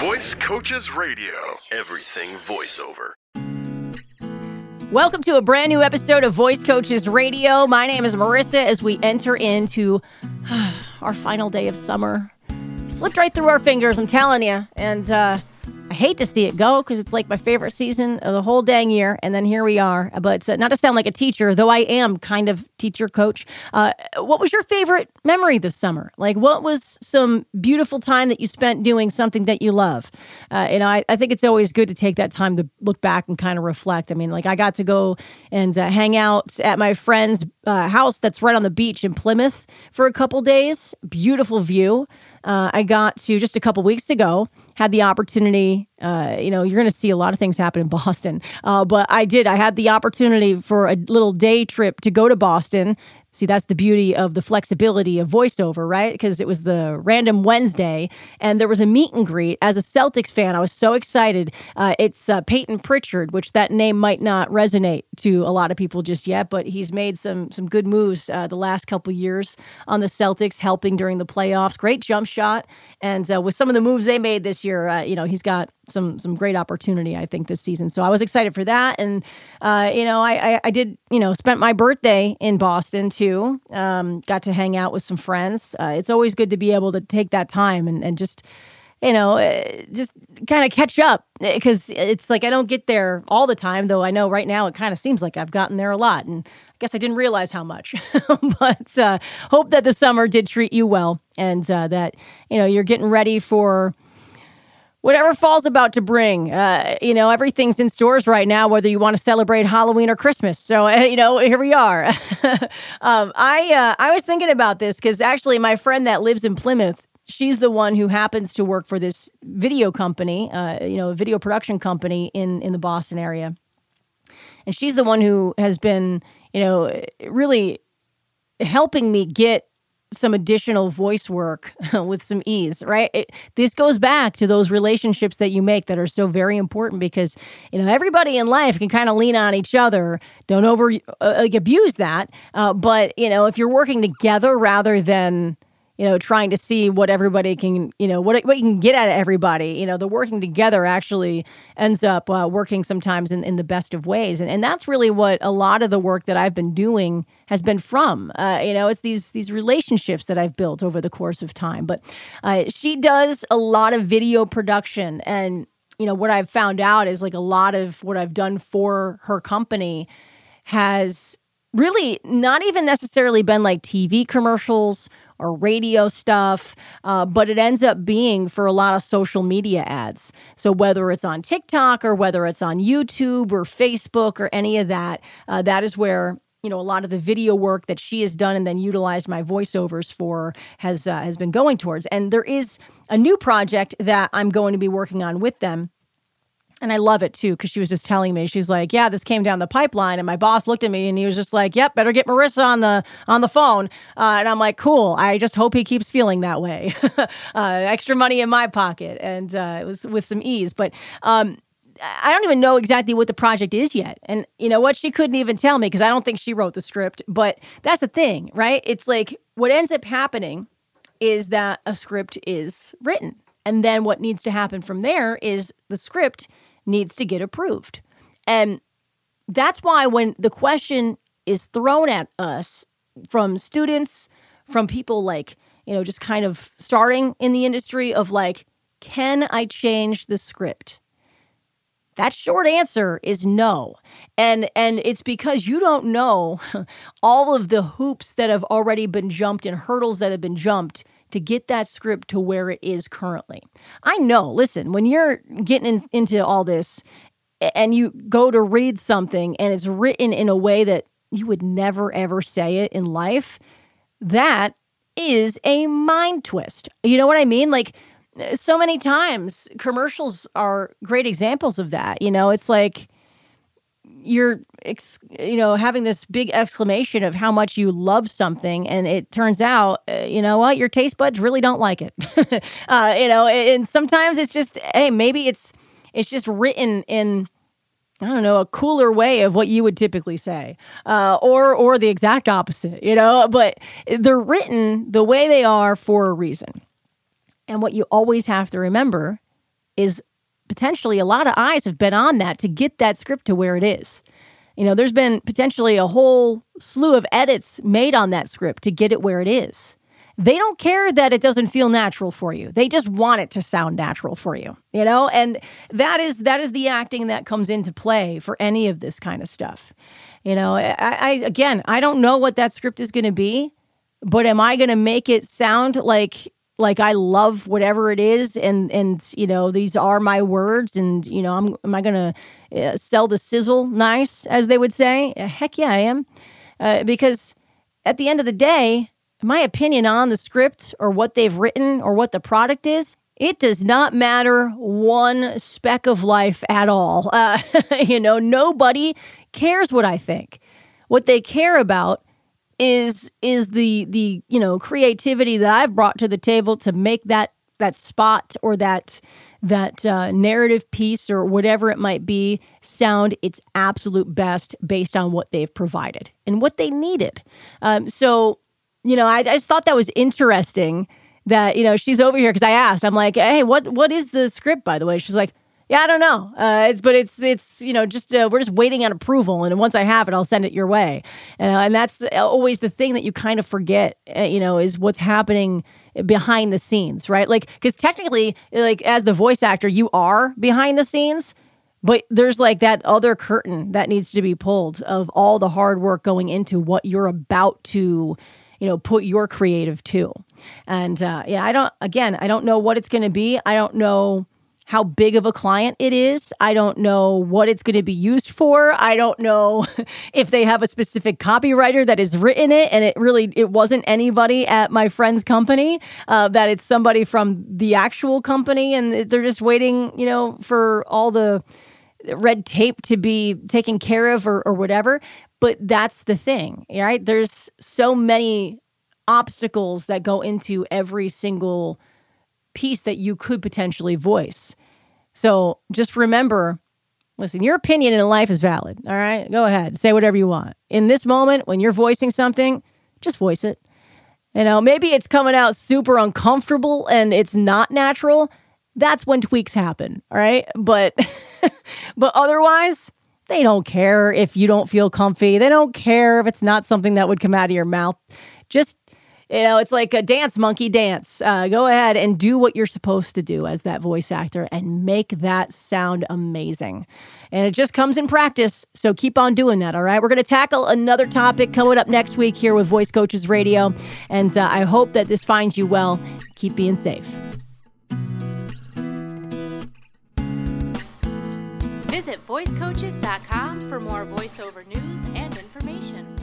Voice Coaches Radio. Everything voiceover. Welcome to a brand new episode of Voice Coaches Radio. My name is Marissa as we enter into our final day of summer. Slipped right through our fingers, I'm telling you. And uh, hate to see it go because it's like my favorite season of the whole dang year. And then here we are. But uh, not to sound like a teacher, though I am kind of teacher coach. Uh, what was your favorite memory this summer? Like, what was some beautiful time that you spent doing something that you love? Uh, you know, I, I think it's always good to take that time to look back and kind of reflect. I mean, like, I got to go and uh, hang out at my friend's uh, house that's right on the beach in Plymouth for a couple days. Beautiful view. Uh, I got to just a couple weeks ago had the opportunity. Uh, you know, you're going to see a lot of things happen in Boston, uh, but I did. I had the opportunity for a little day trip to go to Boston. See, that's the beauty of the flexibility of voiceover, right? Because it was the random Wednesday, and there was a meet and greet. As a Celtics fan, I was so excited. Uh, it's uh, Payton Pritchard, which that name might not resonate to a lot of people just yet, but he's made some some good moves uh, the last couple years on the Celtics, helping during the playoffs. Great jump shot, and uh, with some of the moves they made this year, uh, you know, he's got some some great opportunity I think this season. So I was excited for that, and uh, you know I, I, I did you know spent my birthday in Boston too. Um, got to hang out with some friends. Uh, it's always good to be able to take that time and and just you know uh, just kind of catch up because it's like I don't get there all the time. Though I know right now it kind of seems like I've gotten there a lot, and I guess I didn't realize how much. but uh, hope that the summer did treat you well, and uh, that you know you're getting ready for whatever fall's about to bring. Uh, you know, everything's in stores right now, whether you want to celebrate Halloween or Christmas. So, uh, you know, here we are. um, I uh, I was thinking about this because actually, my friend that lives in Plymouth. She's the one who happens to work for this video company, uh, you know, a video production company in in the Boston area, and she's the one who has been, you know, really helping me get some additional voice work with some ease, right? It, this goes back to those relationships that you make that are so very important because you know everybody in life can kind of lean on each other. Don't over uh, like abuse that, uh, but you know if you're working together rather than you know, trying to see what everybody can, you know, what what you can get at everybody. You know, the working together actually ends up uh, working sometimes in, in the best of ways, and and that's really what a lot of the work that I've been doing has been from. Uh, you know, it's these these relationships that I've built over the course of time. But uh, she does a lot of video production, and you know what I've found out is like a lot of what I've done for her company has really not even necessarily been like TV commercials or radio stuff, uh, but it ends up being for a lot of social media ads. So whether it's on TikTok or whether it's on YouTube or Facebook or any of that, uh, that is where you know a lot of the video work that she has done and then utilized my voiceovers for has uh, has been going towards. And there is a new project that I'm going to be working on with them and I love it too because she was just telling me she's like, yeah, this came down the pipeline, and my boss looked at me and he was just like, yep, better get Marissa on the on the phone. Uh, and I'm like, cool. I just hope he keeps feeling that way. uh, extra money in my pocket, and uh, it was with some ease. But um, I don't even know exactly what the project is yet. And you know what? She couldn't even tell me because I don't think she wrote the script. But that's the thing, right? It's like what ends up happening is that a script is written. And then what needs to happen from there is the script needs to get approved. And that's why when the question is thrown at us from students, from people like, you know, just kind of starting in the industry of like, can I change the script? That short answer is no. And and it's because you don't know all of the hoops that have already been jumped and hurdles that have been jumped to get that script to where it is currently. I know, listen, when you're getting in, into all this and you go to read something and it's written in a way that you would never ever say it in life, that is a mind twist. You know what I mean? Like, so many times commercials are great examples of that. You know, it's like, you're ex- you know having this big exclamation of how much you love something and it turns out uh, you know what your taste buds really don't like it uh, you know and sometimes it's just hey maybe it's it's just written in I don't know a cooler way of what you would typically say, uh, or or the exact opposite, you know. But they're written the way they are for a reason, and what you always have to remember is potentially a lot of eyes have been on that to get that script to where it is. You know, there's been potentially a whole slew of edits made on that script to get it where it is. They don't care that it doesn't feel natural for you. They just want it to sound natural for you, you know? And that is that is the acting that comes into play for any of this kind of stuff. You know, I, I again, I don't know what that script is going to be, but am I going to make it sound like like I love whatever it is and and you know these are my words and you know I'm am I to uh, sell the sizzle nice as they would say? Uh, heck yeah I am. Uh, because at the end of the day my opinion on the script or what they've written or what the product is it does not matter one speck of life at all. Uh, you know nobody cares what I think. What they care about is is the the you know creativity that I've brought to the table to make that that spot or that that uh, narrative piece or whatever it might be sound its absolute best based on what they've provided and what they needed. Um, so you know, I, I just thought that was interesting that you know she's over here because I asked, I'm like, hey, what what is the script by the way? She's like yeah, I don't know. Uh, it's but it's it's you know just uh, we're just waiting on approval, and once I have it, I'll send it your way. Uh, and that's always the thing that you kind of forget. Uh, you know, is what's happening behind the scenes, right? Like because technically, like as the voice actor, you are behind the scenes. But there's like that other curtain that needs to be pulled of all the hard work going into what you're about to, you know, put your creative to. And uh, yeah, I don't, again, I don't know what it's going to be. I don't know how big of a client it is. I don't know what it's going to be used for. I don't know if they have a specific copywriter that has written it and it really it wasn't anybody at my friend's company. Uh, that it's somebody from the actual company and they're just waiting, you know, for all the red tape to be taken care of or, or whatever. But that's the thing, right? There's so many obstacles that go into every single piece that you could potentially voice. So just remember listen, your opinion in life is valid. All right. Go ahead. Say whatever you want. In this moment, when you're voicing something, just voice it. You know, maybe it's coming out super uncomfortable and it's not natural. That's when tweaks happen. All right. But, but otherwise, they don't care if you don't feel comfy. They don't care if it's not something that would come out of your mouth. Just you know, it's like a dance monkey dance. Uh, go ahead and do what you're supposed to do as that voice actor and make that sound amazing. And it just comes in practice. So keep on doing that. All right. We're going to tackle another topic coming up next week here with Voice Coaches Radio. And uh, I hope that this finds you well. Keep being safe. Visit voicecoaches.com for more voiceover news and information.